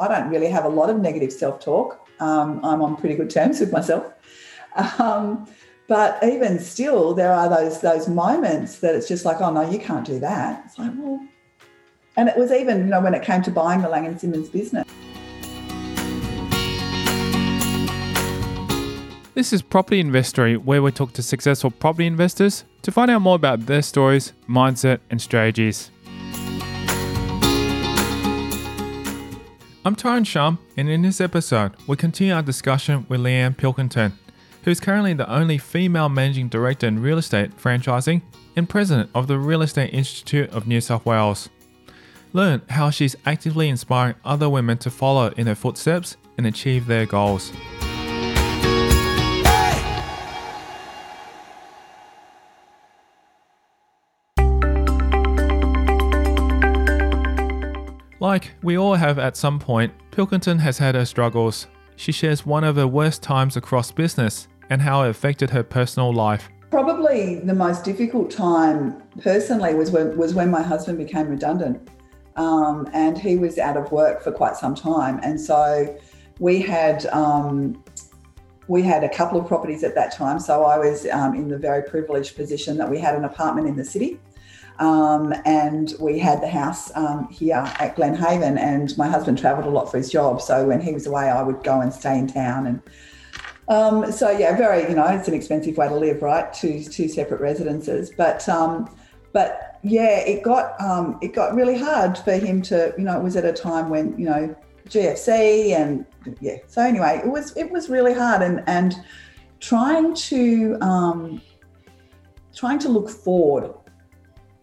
I don't really have a lot of negative self talk. Um, I'm on pretty good terms with myself. Um, but even still, there are those those moments that it's just like, oh no, you can't do that. It's like, well, and it was even, you know, when it came to buying the Laing and Simmons business. This is Property Investory, where we talk to successful property investors to find out more about their stories, mindset, and strategies. I'm Tyron Shum, and in this episode, we continue our discussion with Leanne Pilkington, who is currently the only female managing director in real estate franchising and president of the Real Estate Institute of New South Wales. Learn how she's actively inspiring other women to follow in her footsteps and achieve their goals. Like we all have at some point, Pilkington has had her struggles. She shares one of her worst times across business and how it affected her personal life. Probably the most difficult time personally was when was when my husband became redundant, um, and he was out of work for quite some time, and so we had. Um, we had a couple of properties at that time, so I was um, in the very privileged position that we had an apartment in the city, um, and we had the house um, here at Glenhaven, and my husband travelled a lot for his job. So when he was away, I would go and stay in town. And um, so, yeah, very, you know, it's an expensive way to live, right? Two, two separate residences. But, um, but yeah, it got, um, it got really hard for him to, you know, it was at a time when, you know, GFC and yeah. So anyway, it was, it was really hard and, and trying to, um, trying to look forward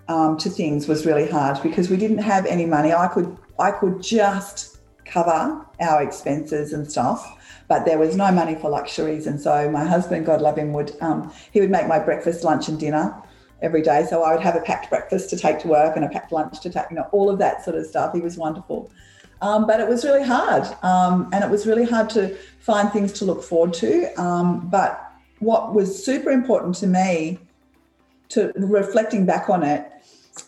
um, to things was really hard because we didn't have any money. I could I could just cover our expenses and stuff, but there was no money for luxuries. And so my husband, God love him, would um, he would make my breakfast, lunch, and dinner every day. So I would have a packed breakfast to take to work and a packed lunch to take, you know, all of that sort of stuff. He was wonderful. Um, but it was really hard. Um, and it was really hard to find things to look forward to. Um, but what was super important to me, to reflecting back on it,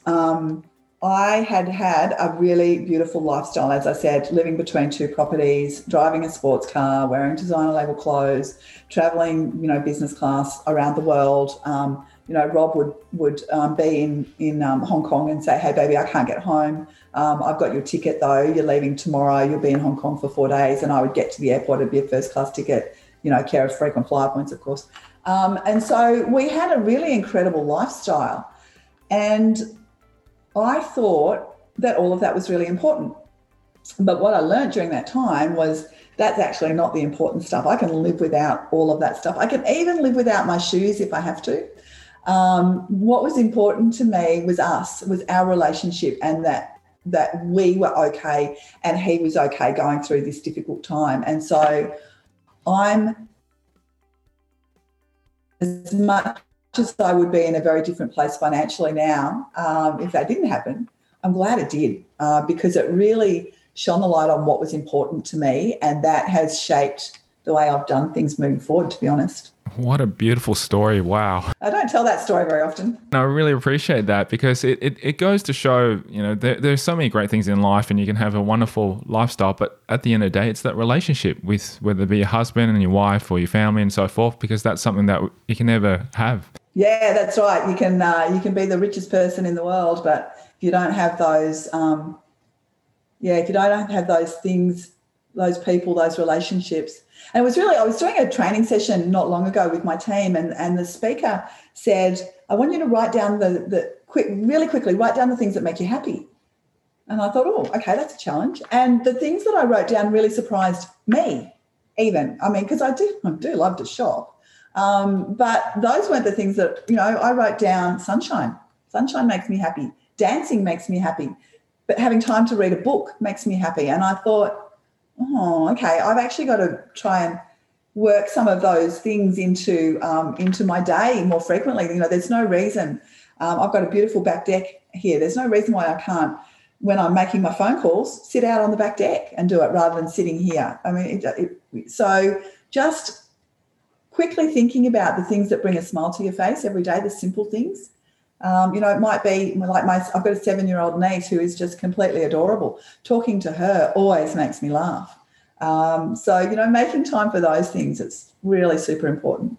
um, I had had a really beautiful lifestyle, as I said, living between two properties, driving a sports car, wearing designer label clothes, traveling, you know, business class around the world. Um, you know, Rob would would um, be in in um, Hong Kong and say, "Hey, baby, I can't get home. Um, I've got your ticket though. You're leaving tomorrow. You'll be in Hong Kong for four days." And I would get to the airport. It'd be a first class ticket. You know, care of frequent flyer points, of course. Um, and so we had a really incredible lifestyle, and I thought that all of that was really important. But what I learned during that time was that's actually not the important stuff. I can live without all of that stuff. I can even live without my shoes if I have to. Um, what was important to me was us, was our relationship, and that that we were okay and he was okay going through this difficult time. And so I'm as much as I would be in a very different place financially now, um, if that didn't happen, I'm glad it did uh, because it really shone the light on what was important to me, and that has shaped the way I've done things moving forward. To be honest. What a beautiful story. Wow. I don't tell that story very often. And I really appreciate that because it, it, it goes to show, you know, there, there's so many great things in life and you can have a wonderful lifestyle. But at the end of the day, it's that relationship with whether it be your husband and your wife or your family and so forth, because that's something that you can never have. Yeah, that's right. You can uh, you can be the richest person in the world, but if you don't have those, um, yeah, if you don't have those things, those people, those relationships, and it was really I was doing a training session not long ago with my team, and and the speaker said, "I want you to write down the the quick, really quickly, write down the things that make you happy." And I thought, oh, okay, that's a challenge. And the things that I wrote down really surprised me, even. I mean, because I do I do love to shop. Um, but those weren't the things that, you know, I wrote down sunshine. Sunshine makes me happy. Dancing makes me happy. But having time to read a book makes me happy. And I thought, oh, okay, I've actually got to try and work some of those things into um, into my day more frequently. You know, there's no reason. Um, I've got a beautiful back deck here. There's no reason why I can't, when I'm making my phone calls, sit out on the back deck and do it rather than sitting here. I mean, it, it, so just quickly thinking about the things that bring a smile to your face every day, the simple things, Um, you know, it might be like my, I've got a seven year old niece who is just completely adorable. Talking to her always makes me laugh. Um, so, you know, making time for those things, it's really super important.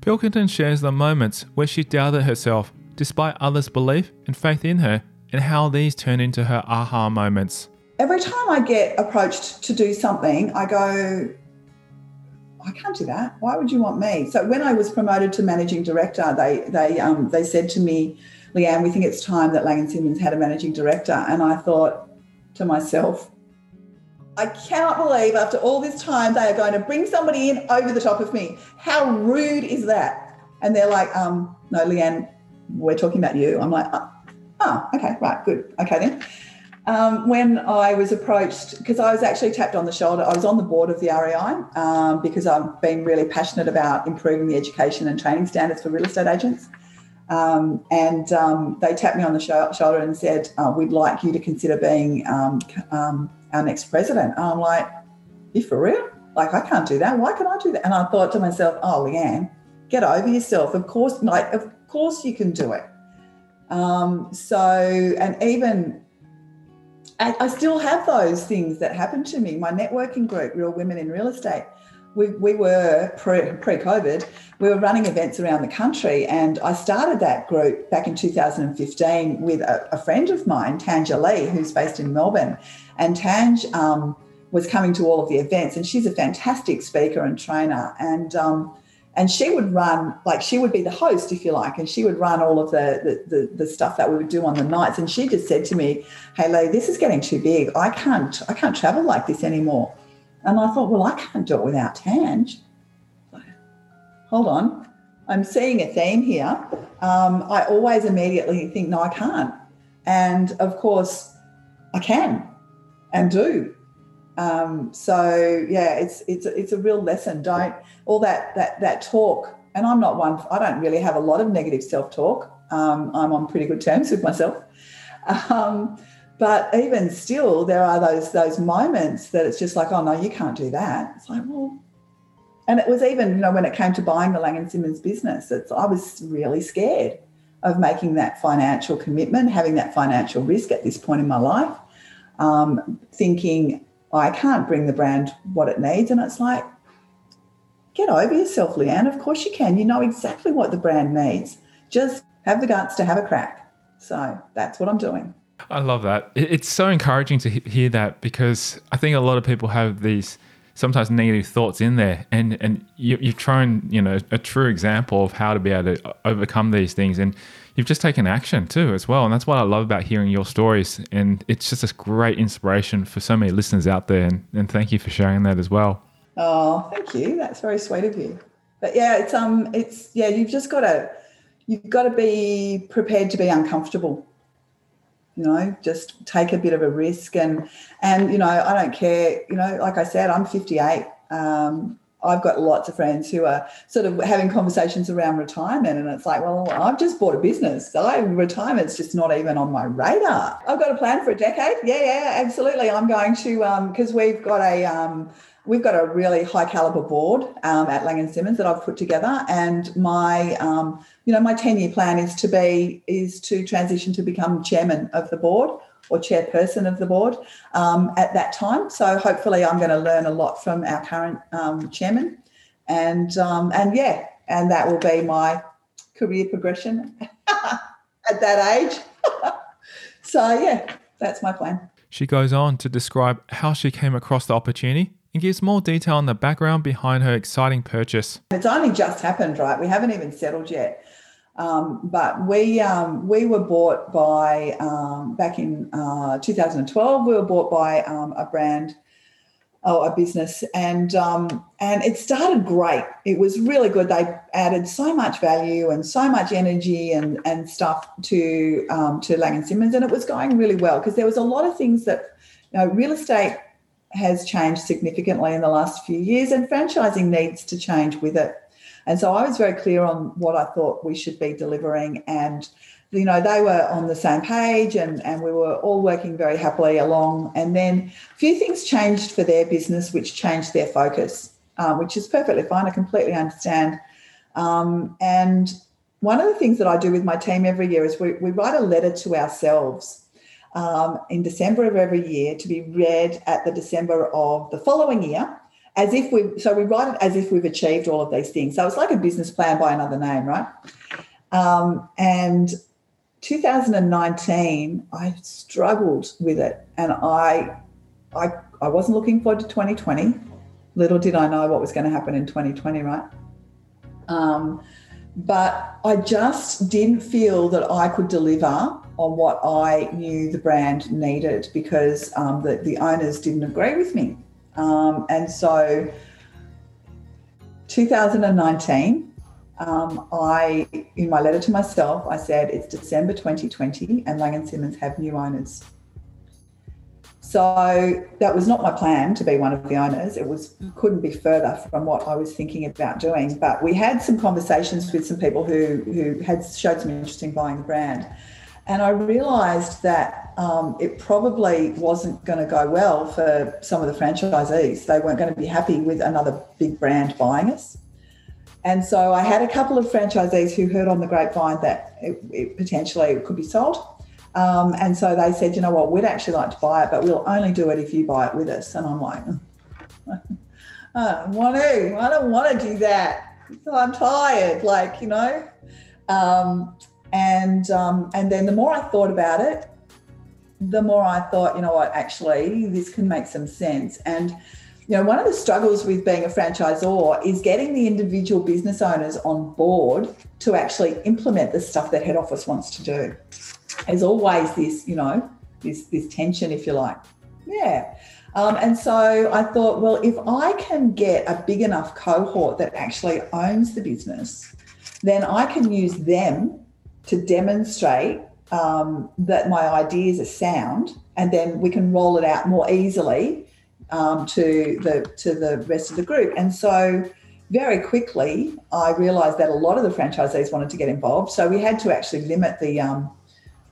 Pilkington shares the moments where she doubted herself despite others' belief and faith in her, and how these turn into her aha moments. Every time I get approached to do something, I go, I can't do that. Why would you want me? So when I was promoted to managing director, they they um, they said to me, Leanne, we think it's time that Laing and Simmons had a managing director. And I thought to myself, I cannot believe after all this time they are going to bring somebody in over the top of me. How rude is that? And they're like, um, no, Leanne, we're talking about you. I'm like, oh, oh okay, right, good. Okay then. Um, when I was approached, because I was actually tapped on the shoulder, I was on the board of the REI um, because I've been really passionate about improving the education and training standards for real estate agents. Um, and um, they tapped me on the shoulder and said, oh, We'd like you to consider being um, um, our next president. And I'm like, You for real? Like, I can't do that. Why can I do that? And I thought to myself, Oh, Leanne, get over yourself. Of course, like, of course you can do it. So, and even I still have those things that happened to me. My networking group, Real Women in Real Estate, we, we were pre, COVID, we were running events around the country. And I started that group back in 2015 with a, a friend of mine, Tanja Lee, who's based in Melbourne. And Tanj um, was coming to all of the events, and she's a fantastic speaker and trainer. And um, and she would run like she would be the host if you like and she would run all of the, the the, the, stuff that we would do on the nights. And she just said to me hey lee this is getting too big. I can't i can't travel like this anymore. And i thought well i can't do it without Tanj. Hold on. I'm seeing a theme here. Um, i always immediately think no i can't. And of course i can and do um, so yeah, it's it's it's a real lesson. Don't all that that that talk. And I'm not one. I don't really have a lot of negative self talk. Um, I'm on pretty good terms with myself. Um, but even still, there are those those moments that it's just like, oh no, you can't do that. It's like, well, and it was even you know when it came to buying the Laing and Simmons business, it's I was really scared of making that financial commitment, having that financial risk at this point in my life, um, thinking I can't bring the brand what it needs. And it's like, get over yourself, Leanne. Of course you can. You know exactly what the brand needs. Just have the guts to have a crack. So that's what I'm doing. I love that. It's so encouraging to hear that because I think a lot of people have these sometimes negative thoughts in there, and and you, you've thrown you know a true example of how to be able to overcome these things, and you've just taken action too as well. And that's what i love about hearing your stories. And it's just a great inspiration for so many listeners out there. And, and thank you for sharing that as well. Oh thank you. That's very sweet of you. But yeah it's um it's yeah you've just got to you've got to be prepared to be uncomfortable. You know just take a bit of a risk and and you know i don't care. You know like i said i'm 58 um, I've got lots of friends who are sort of having conversations around retirement, and it's like, well, I've just bought a business. I retirement's just not even on my radar. I've got a plan for a decade. Yeah, yeah, absolutely. I'm going to because um, we've got a um, we've got a really high caliber board um, at Laing and Simmons that I've put together, and my um, you know my ten year plan is to be is to transition to become chairman of the board or chairperson of the board um, at that time. So hopefully, I'm going to learn a lot from our current um, chairman, and um, and yeah, and that will be my career progression at that age. so yeah, that's my plan. She goes on to describe how she came across the opportunity and gives more detail on the background behind her exciting purchase. It's only just happened, right? We haven't even settled yet. Um, but we um, we were bought by um, back in uh, 2012. We were bought by um, a brand, oh, a business, and um, and it started great. It was really good. They added so much value and so much energy and and stuff to um, to Laing and Simmons, and it was going really well because there was a lot of things that you know real estate has changed significantly in the last few years, and franchising needs to change with it. And so I was very clear on what I thought we should be delivering. And, you know, they were on the same page and, and we were all working very happily along. And then a few things changed for their business, which changed their focus, uh, which is perfectly fine. I completely understand. Um, and one of the things that I do with my team every year is we, we write a letter to ourselves um, in December of every year to be read at the December of the following year, as if we so we write it as if we've achieved all of these things. So it's like a business plan by another name, right? Um, and 2019, I struggled with it, and I, I, I wasn't looking forward to 2020. Little did I know what was going to happen in 2020, right? Um, but I just didn't feel that I could deliver on what I knew the brand needed because um, the, the owners didn't agree with me. Um, and so 2019, um, I, in my letter to myself, I said it's December 2020 and Laing & Simmons have new owners. So that was not my plan to be one of the owners. It was couldn't be further from what I was thinking about doing. But we had some conversations with some people who who had showed some interest in buying the brand, and I realised that um, it probably wasn't going to go well for some of the franchisees. They weren't going to be happy with another big brand buying us. And so I had a couple of franchisees who heard on the grapevine that it, it potentially could be sold. Um, and so they said, you know what, we'd actually like to buy it, but we'll only do it if you buy it with us. And I'm like, I don't want to. I don't want to do that. I'm tired, like you know. Um, and um, and then the more I thought about it, the more I thought, you know what, actually, this can make some sense. And you know, one of the struggles with being a franchisor is getting the individual business owners on board to actually implement the stuff that head office wants to do there's always this, you know, this this tension, if you like. Yeah. Um, and so I thought, well, if I can get a big enough cohort that actually owns the business, then I can use them to demonstrate um, that my ideas are sound, and then we can roll it out more easily um, to the to the rest of the group. And so very quickly, I realised that a lot of the franchisees wanted to get involved, so we had to actually limit the um,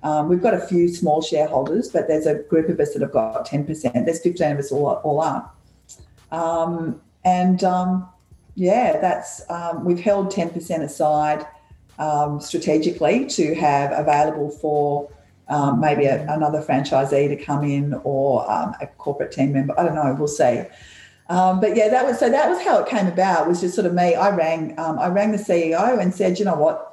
um, we've got a few small shareholders, but there's a group of us that have got 10%. There's 15 of us all, all up. Um, and um, yeah, that's we've held 10% aside um, strategically to have available for um, maybe a, another franchisee to come in or a corporate team member. I don't know. We'll see. but yeah, that was so. That was how it came about. Was just sort of me. I rang. I rang the CEO and said, you know what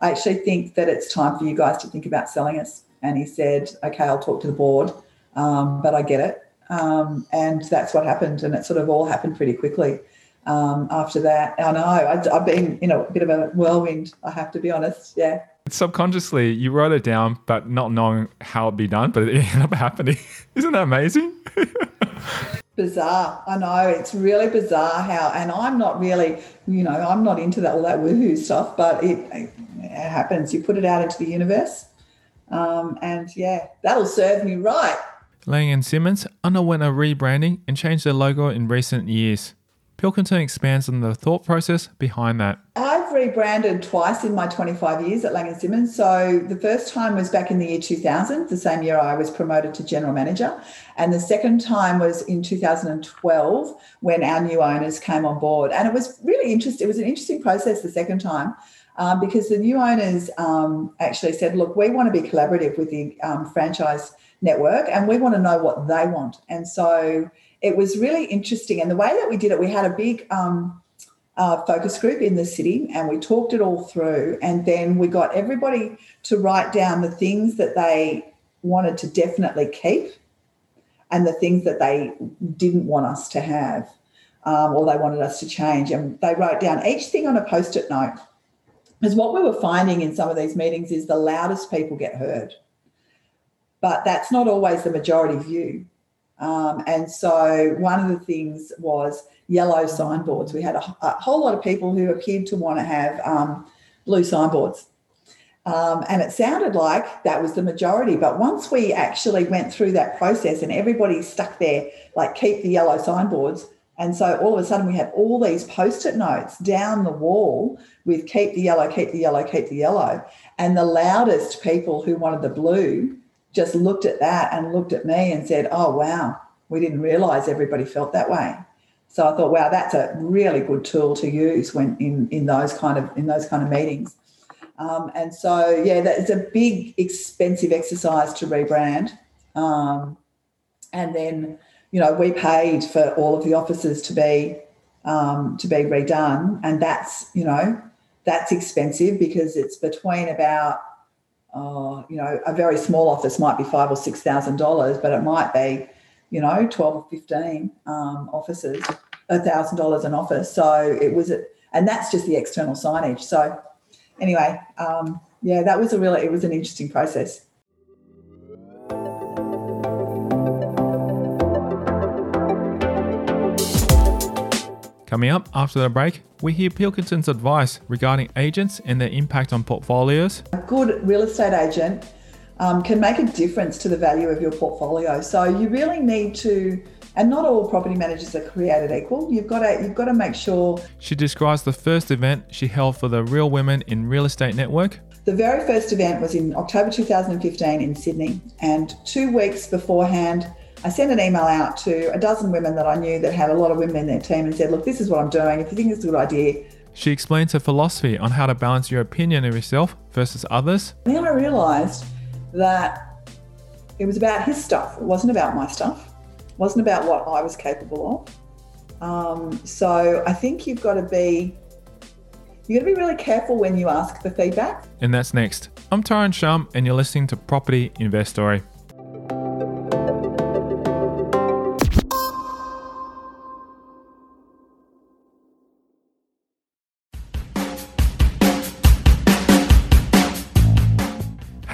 I actually think that it's time for you guys to think about selling us. And he said, okay, I'll talk to the board, um, but I get it. Um, and that's what happened. And it sort of all happened pretty quickly um, after that. I know I, I've been, you know, a bit of a whirlwind, I have to be honest. Yeah. Subconsciously, you wrote it down, but not knowing how it'd be done, but it ended up happening. Isn't that amazing? bizarre. I know it's really bizarre how, and I'm not really, you know, I'm not into that all that woohoo stuff, but it, it happens. You put it out into the universe, um, and yeah, that'll serve me right. Laing & Simmons underwent a rebranding and changed their logo in recent years. Pilkington expands on the thought process behind that. I've rebranded twice in my 25 years at Laing & Simmons. So the first time was back in the year 2000, the same year I was promoted to general manager. And the second time was in 2012 when our new owners came on board. And it was really interesting. It was an interesting process the second time. Um, because the new owners um, actually said, look, we want to be collaborative with the um, franchise network and we want to know what they want. And so it was really interesting. And the way that we did it, we had a big um, uh, focus group in the city and we talked it all through. And then we got everybody to write down the things that they wanted to definitely keep and the things that they didn't want us to have um, or they wanted us to change. And they wrote down each thing on a post it note. Because what we were finding in some of these meetings is the loudest people get heard. But that's not always the majority view. Um, and so one of the things was yellow signboards. We had a, a, whole lot of people who appeared to want to have um, blue signboards. Um, and it sounded like that was the majority. But once we actually went through that process and everybody stuck there, like keep the yellow signboards. And so all of a sudden we had all these post it notes down the wall with keep the yellow, keep the yellow, keep the yellow. And the loudest people who wanted the blue just looked at that and looked at me and said, oh, wow, we didn't realize everybody felt that way. So I thought, wow, that's a really good tool to use when in in those kind of in those kind of meetings. Um, and so yeah, that is a big expensive exercise to rebrand. Um, and then you know we paid for all of the offices to be um, to be redone, and that's you know that's expensive because it's between about uh, you know a very small office might be five or six thousand dollars, but it might be you know, 12 or 15 um, offices, a $1,000 an office. So it was, a, and that's just the external signage. So anyway, um, yeah, that was a really, it was an interesting process. Coming up after the break, we hear Pilkington's advice regarding agents and their impact on portfolios. A good real estate agent um, can make a difference to the value of your portfolio. So you really need to and not all property managers are created equal. You've got to you've got to make sure. She describes the first event she held for the Real Women in Real Estate Network. The very first event was in October 2015 in Sydney, and two weeks beforehand, I sent an email out to a dozen women that I knew that had a lot of women in their team and said, "Look, this is what I'm doing. If you think it's a good idea." She explains her philosophy on how to balance your opinion of yourself versus others. then I realised that it was about his stuff. It wasn't about my stuff. It wasn't about what I was capable of. Um, so I think you've got to be you've got to be really careful when you ask for feedback. And that's next. I'm Tyron Shum, and you're listening to Property Investory.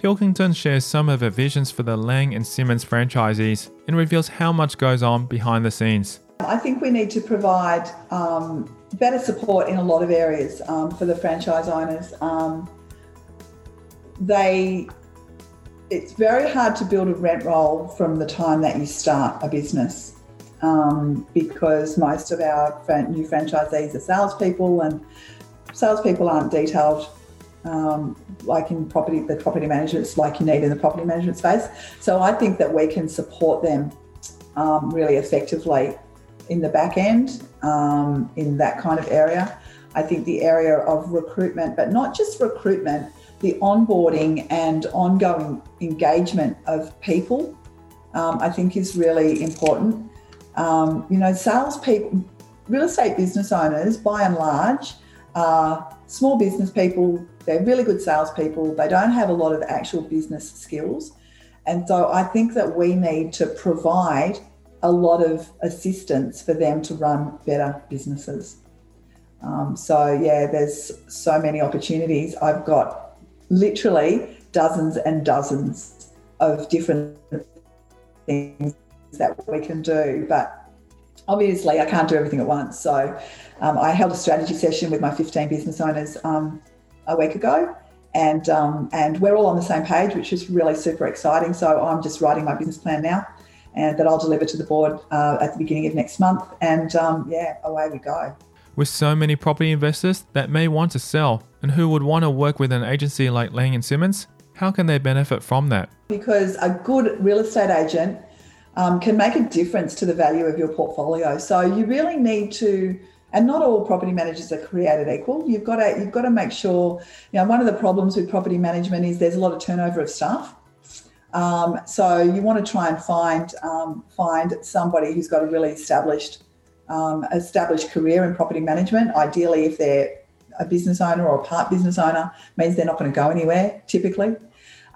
Pilkington shares some of her visions for the Laing and Simmons franchisees and reveals how much goes on behind the scenes. I think we need to provide um, better support in a lot of areas um, for the franchise owners. Um, they, it's very hard to build a rent roll from the time that you start a business um, because most of our new franchisees are salespeople and salespeople aren't detailed um, like in property, the property management, like you need in the property management space. So I think that we can support them um, really effectively in the back end um, in that kind of area. I think the area of recruitment, but not just recruitment, the onboarding and ongoing engagement of people, um, I think is really important. Um, you know, salespeople, real estate business owners, by and large, are small business people they're really good salespeople. They don't have a lot of actual business skills. And so I think that we need to provide a lot of assistance for them to run better businesses. Um, so, yeah, there's so many opportunities. I've got literally dozens and dozens of different things that we can do. But obviously, I can't do everything at once. So, um, I held a strategy session with my 15 business owners um, a week ago. And, um, and we're all on the same page, which is really super exciting. So I'm just writing my business plan now and that I'll deliver to the board uh, at the beginning of next month. And um, yeah, away we go. With so many property investors that may want to sell and who would want to work with an agency like Laing and Simmons, how can they benefit from that? Because a good real estate agent um, can make a difference to the value of your portfolio. So you really need to and not all property managers are created equal. You've got to you've got to make sure. You know, one of the problems with property management is there's a lot of turnover of staff. Um, so you want to try and find um, find somebody who's got a really established um, established career in property management. Ideally, if they're a business owner or a part business owner, means they're not going to go anywhere typically.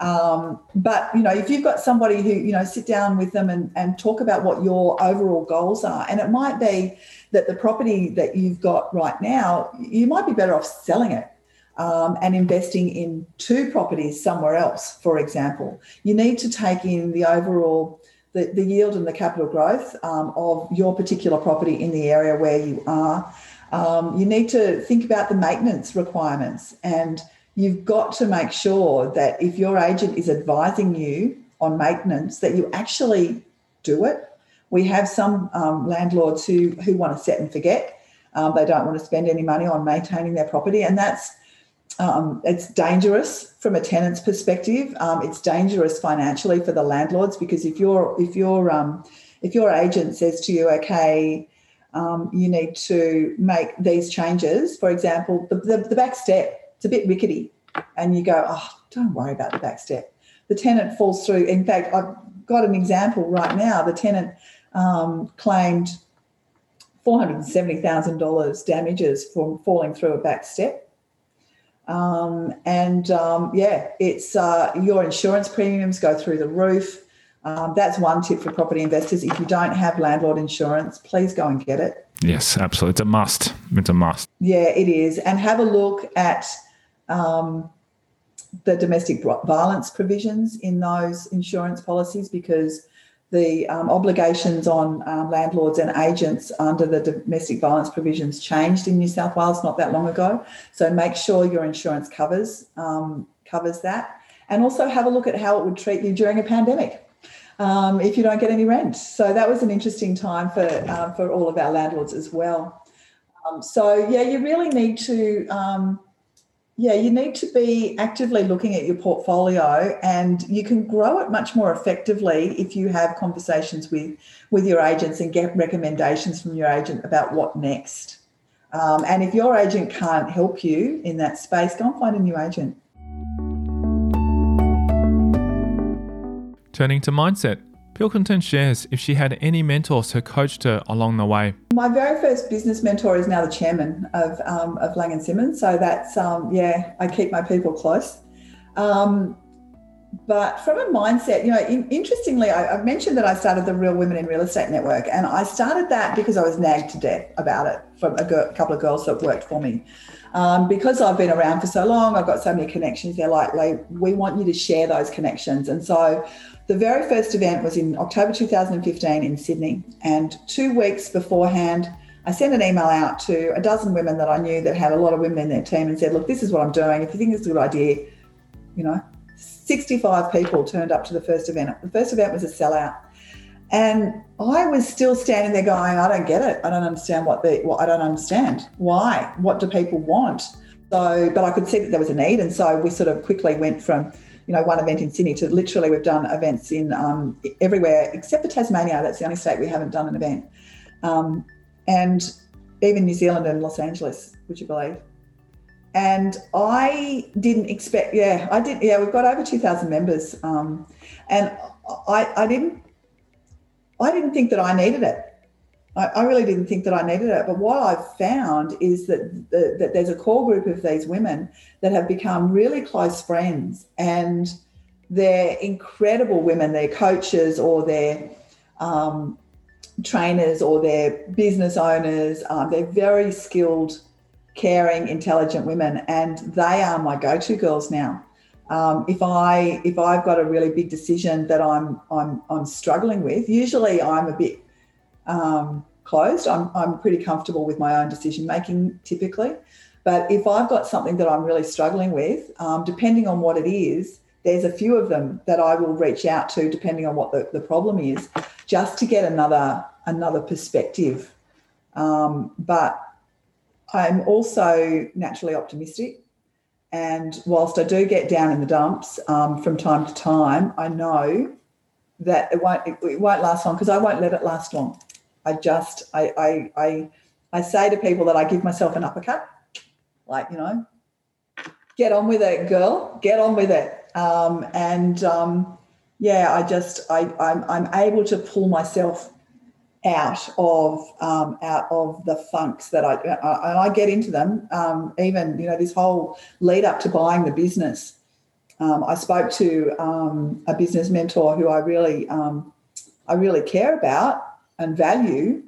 Um, but you know, if you've got somebody who you know, sit down with them and, and talk about what your overall goals are, and it might be that the property that you've got right now, you might be better off selling it. um, and investing in two properties somewhere else, for example. You need to take in the overall the, the yield and the capital growth um, of your particular property in the area where you are. Um, you need to think about the maintenance requirements and you've got to make sure that if your agent is advising you on maintenance that you actually do it we have some um, landlords who who want to set and forget um, they don't want to spend any money on maintaining their property and that's um, it's dangerous from a tenant's perspective um, it's dangerous financially for the landlords because if your if your um, if your agent says to you okay um, you need to make these changes for example the, the, the back step it's a bit rickety. And you go, oh, don't worry about the back step. The tenant falls through. In fact, I've got an example right now. The tenant um, claimed $470,000 damages from falling through a back step. Um, and um, yeah, it's uh, your insurance premiums go through the roof. Um, that's one tip for property investors. If you don't have landlord insurance, please go and get it. Yes, absolutely. It's a must. It's a must. Yeah, it is. And have a look at um, the domestic violence provisions in those insurance policies because the um, obligations on um, landlords and agents under the domestic violence provisions changed in New South Wales not that long ago. So make sure your insurance covers um, covers that, and also have a look at how it would treat you during a pandemic um, if you don't get any rent. So that was an interesting time for uh, for all of our landlords as well. Um, so yeah, you really need to yeah, you need to be actively looking at your portfolio and you can grow it much more effectively if you have conversations with, with your agents and get recommendations from your agent about what next. Um, and if your agent can't help you in that space, go and find a new agent. Turning to mindset. Pilkington shares if she had any mentors who coached her along the way. My very first business mentor is now the chairman of, um, of Laing and Simmons. So that's, um, yeah, I keep my people close. Um, but from a mindset, you know, in, interestingly, I, have mentioned that I started the Real Women in Real Estate Network, and I started that because I was nagged to death about it from a, girl, couple of girls that worked for me. Um, because I've been around for so long, I've got so many connections. They're like, like, we want you to share those connections, and so the very first event was in October 2015 in Sydney. And two weeks beforehand, I sent an email out to a dozen women that I knew that had a lot of women in their team and said, Look, this is what I'm doing. If you think it's a good idea, you know, 65 people turned up to the first event. The first event was a sellout. And I was still standing there going, I don't get it. I don't understand what the, what I don't understand. Why? What do people want? So, but I could see that there was a need. And so we sort of quickly went from you know, one event in Sydney to literally we've done events in um, everywhere except for Tasmania. That's the only state we haven't done an event. Um, and even New Zealand and Los Angeles, would you believe? And I didn't expect, yeah, I did, yeah, we've got over 2,000 members. Um, and I, I didn't, I didn't think that I needed it. I, I, really didn't think that I needed it. But what I've found is that, the, that there's a core group of these women that have become really close friends and they're incredible women. They're coaches or they're um, trainers or they're business owners. Um, they're very skilled, caring, intelligent women, and they are my go-to girls now. Um, if I if I've got a really big decision that I'm I'm I'm struggling with, usually I'm a bit um, closed. I'm, I'm pretty comfortable with my own decision making typically. But if I've got something that I'm really struggling with, um, depending on what it is, there's a few of them that I will reach out to depending on what the, the problem is, just to get another another perspective. Um, but I'm also naturally optimistic. And whilst I do get down in the dumps um, from time to time, I know that it won't it, it won't last long because I won't let it last long. I just I, I I I say to people that I give myself an uppercut, like you know, get on with it, girl, get on with it. Um, and um, yeah, I just I I'm, I'm able to pull myself out of um, out of the funks that I and I get into them. Um, even you know this whole lead up to buying the business. Um, I spoke to um, a business mentor who I really um, I really care about, and value.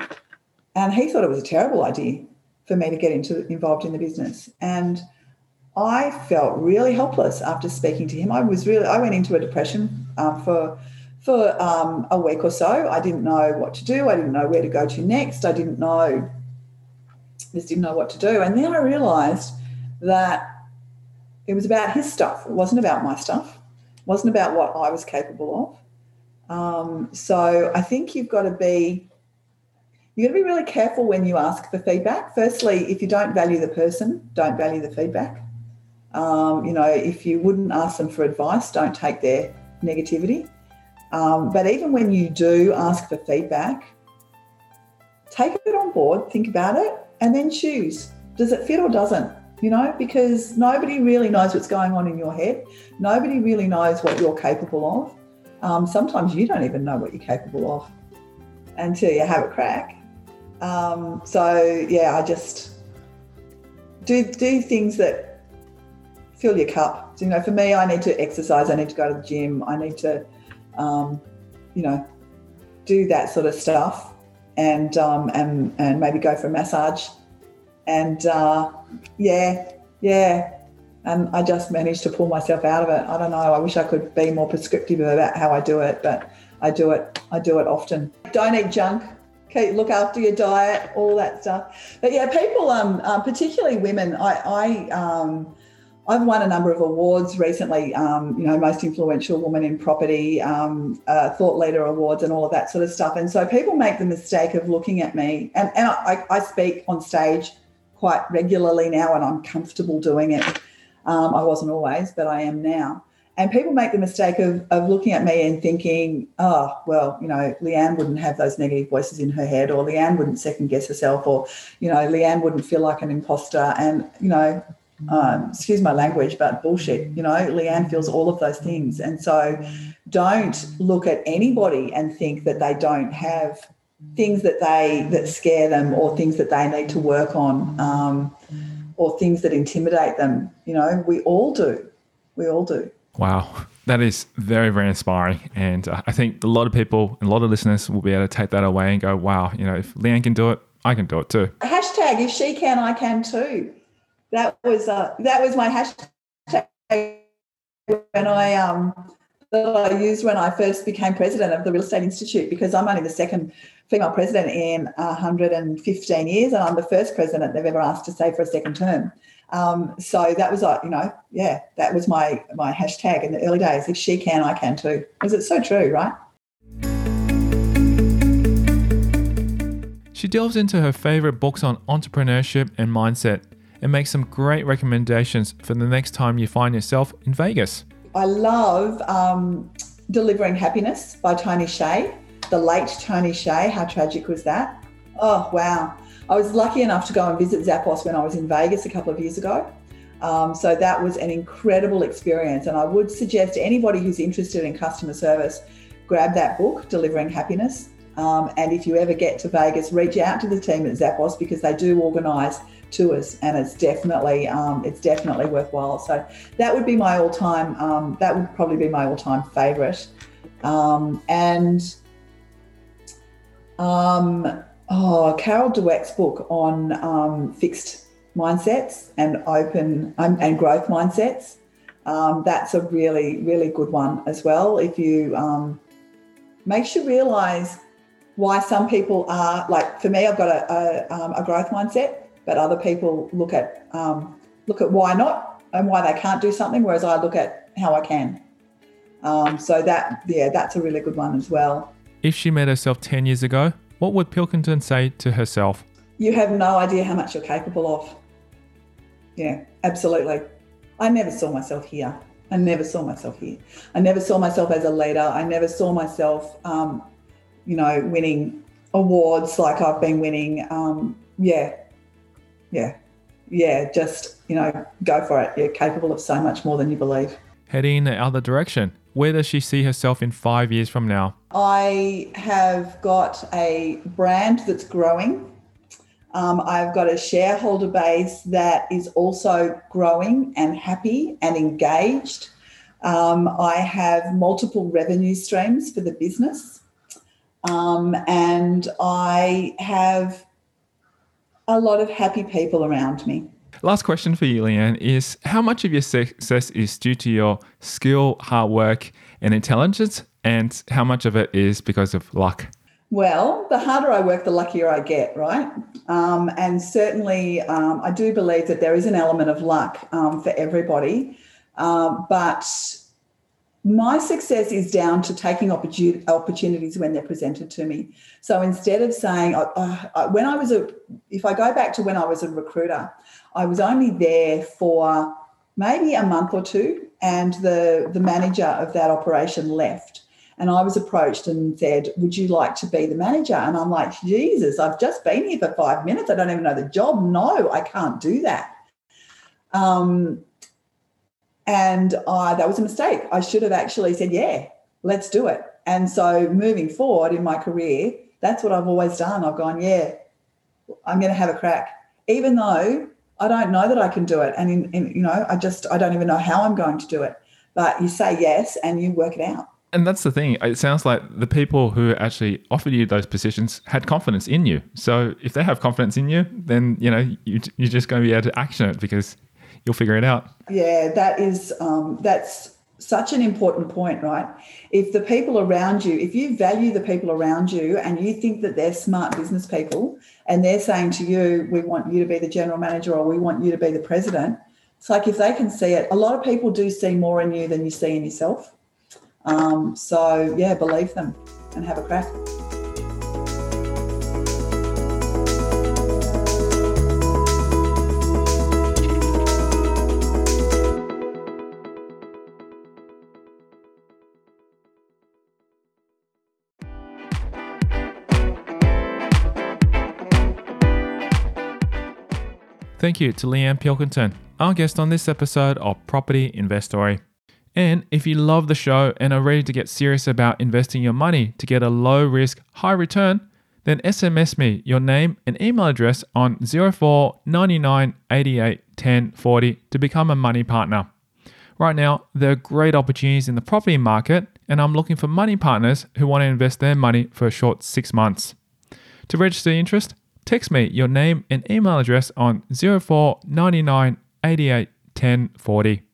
And he thought it was a terrible idea for me to get into involved in the business. And I felt really helpless after speaking to him. I was really, I went into a depression uh, for for um, a week or so. I didn't know what to do. I didn't know where to go to next. I didn't know, just didn't know what to do. And then I realised that it was about his stuff. It wasn't about my stuff. It wasn't about what I was capable of. Um, so I think you've got to be you've got to be really careful when you ask for feedback. Firstly, if you don't value the person, don't value the feedback. Um, you know, if you wouldn't ask them for advice, don't take their negativity. Um, but even when you do ask for feedback, take it on board, think about it, and then choose. Does it fit or doesn't? You know, because nobody really knows what's going on in your head. Nobody really knows what you're capable of. Um, sometimes you don't even know what you're capable of until you have a crack. Um, so yeah, I just do do things that fill your cup. So, you know, for me, I need to exercise. I need to go to the gym. I need to, um, you know, do that sort of stuff, and um, and and maybe go for a massage, and uh, yeah, yeah. And I just managed to pull myself out of it. I don't know. I wish I could be more prescriptive about how I do it, but I do it. I do it often. Don't eat junk keep look after your diet, all that stuff. But yeah, people, um, uh, particularly women, I, I um, I've won a number of awards recently. Um, you know, most influential woman in property, um, uh, thought leader awards, and all of that sort of stuff. And so people make the mistake of looking at me, and, and I, I speak on stage quite regularly now, and I'm comfortable doing it. Um, I wasn't always, but I am now. And people make the mistake of, of looking at me and thinking, oh, well, you know, Leanne wouldn't have those negative voices in her head, or Leanne wouldn't second guess herself, or, you know, Leanne wouldn't feel like an imposter. And, you know, um, excuse my language, but bullshit. You know, Leanne feels all of those things. And so don't look at anybody and think that they don't have things that they that scare them or things that they need to work on um, or things that intimidate them. You know, we all do. We all do. Wow. That is very, very inspiring. And uh, I think a lot of people and a lot of listeners will be able to take that away and go, wow, you know, if Leanne can do it, I can do it too. Hashtag if she can, I can too. That was uh, that was my hashtag when I um that I used when I first became president of the Real Estate Institute because I'm only the second female president in 115 years and I'm the first president they've ever asked to stay for a second term. Um, so that was like, you know, yeah, that was my my hashtag in the early days. If she can, I can too. Because it's so true, right? She delves into her favorite books on entrepreneurship and mindset and make some great recommendations for the next time you find yourself in Vegas. I love um, Delivering Happiness by Tony Hsieh, the late Tony Hsieh. How tragic was that? Oh, wow. I was lucky enough to go and visit Zappos when I was in Vegas a couple of years ago. Um, so that was an incredible experience. And I would suggest anybody who's interested in customer service, grab that book, Delivering Happiness. Um, and if you ever get to Vegas, reach out to the team at Zappos because they do organise tours, and it's definitely um, it's definitely worthwhile. So that would be my all-time. Um, that would probably be my all-time favourite. Um, and um, oh, Carol Dweck's book on um, fixed mindsets and open um, and growth mindsets. That's a really, really good one as well. If you um, makes you realize why some people are like, for me, I've got a, a, um, a growth mindset, but other people look at um, look at why not and why they can't do something, whereas I look at how I can. so that, yeah, that's a really good one as well. If she met herself ten years ago, what would Pilkington say to herself? You have no idea how much you're capable of. Yeah, absolutely. I never saw myself here. I never saw myself here. I never saw myself as a leader. I never saw myself, um, you know, winning awards like I've been winning. Um, yeah, yeah, yeah. Just you know, go for it. You're capable of so much more than you believe. Heading in the other direction. Where does she see herself in five years from now? I have got a brand that's growing. Um, I've got a shareholder base that is also growing and happy and engaged. Um, I have multiple revenue streams for the business. Um, and I have a lot of happy people around me. Last question for you, Leanne, is how much of your success is due to your skill, hard work, and intelligence, and how much of it is because of luck? Well, the harder I work, the luckier I get, right? Um, and certainly, um, I do believe that there is an element of luck um, for everybody. Um, but my success is down to taking opportunities when they're presented to me. So instead of saying, uh, when I was a, if I go back to when I was a recruiter, I was only there for maybe a month or two, and the the manager of that operation left. And I was approached and said, Would you like to be the manager? And I'm like, Jesus, I've just been here for five minutes. I don't even know the job. No, I can't do that. Um, and I, that was a mistake. I should have actually said, Yeah, let's do it. And so moving forward in my career, that's what I've always done. I've gone, Yeah, I'm going to have a crack, even though I don't know that I can do it. And, in, in, you know, I just, I don't even know how I'm going to do it. But you say yes and you work it out and that's the thing. It sounds like the people who actually offered you those positions had confidence in you. So if they have confidence in you, then you know you, you're just going to be able to action it because you'll figure it out. Yeah, that is um, that's such an important point, right? If the people around you, if you value the people around you and you think that they're smart business people and they're saying to you, we want you to be the general manager or we want you to be the president, it's like if they can see it, a lot of people do see more in you than you see in yourself. Um, so, yeah, believe them and have a crack. Thank you to Leanne Pilkington, our guest on this episode of Property Investory. And if you love the show and are ready to get serious about investing your money to get a low risk, high return, then SMS me your name and email address on 04 99 88 10 40 to become a money partner. Right now, there are great opportunities in the property market, and I'm looking for money partners who want to invest their money for a short six months. To register interest, text me your name and email address on 04 99 88 10 40.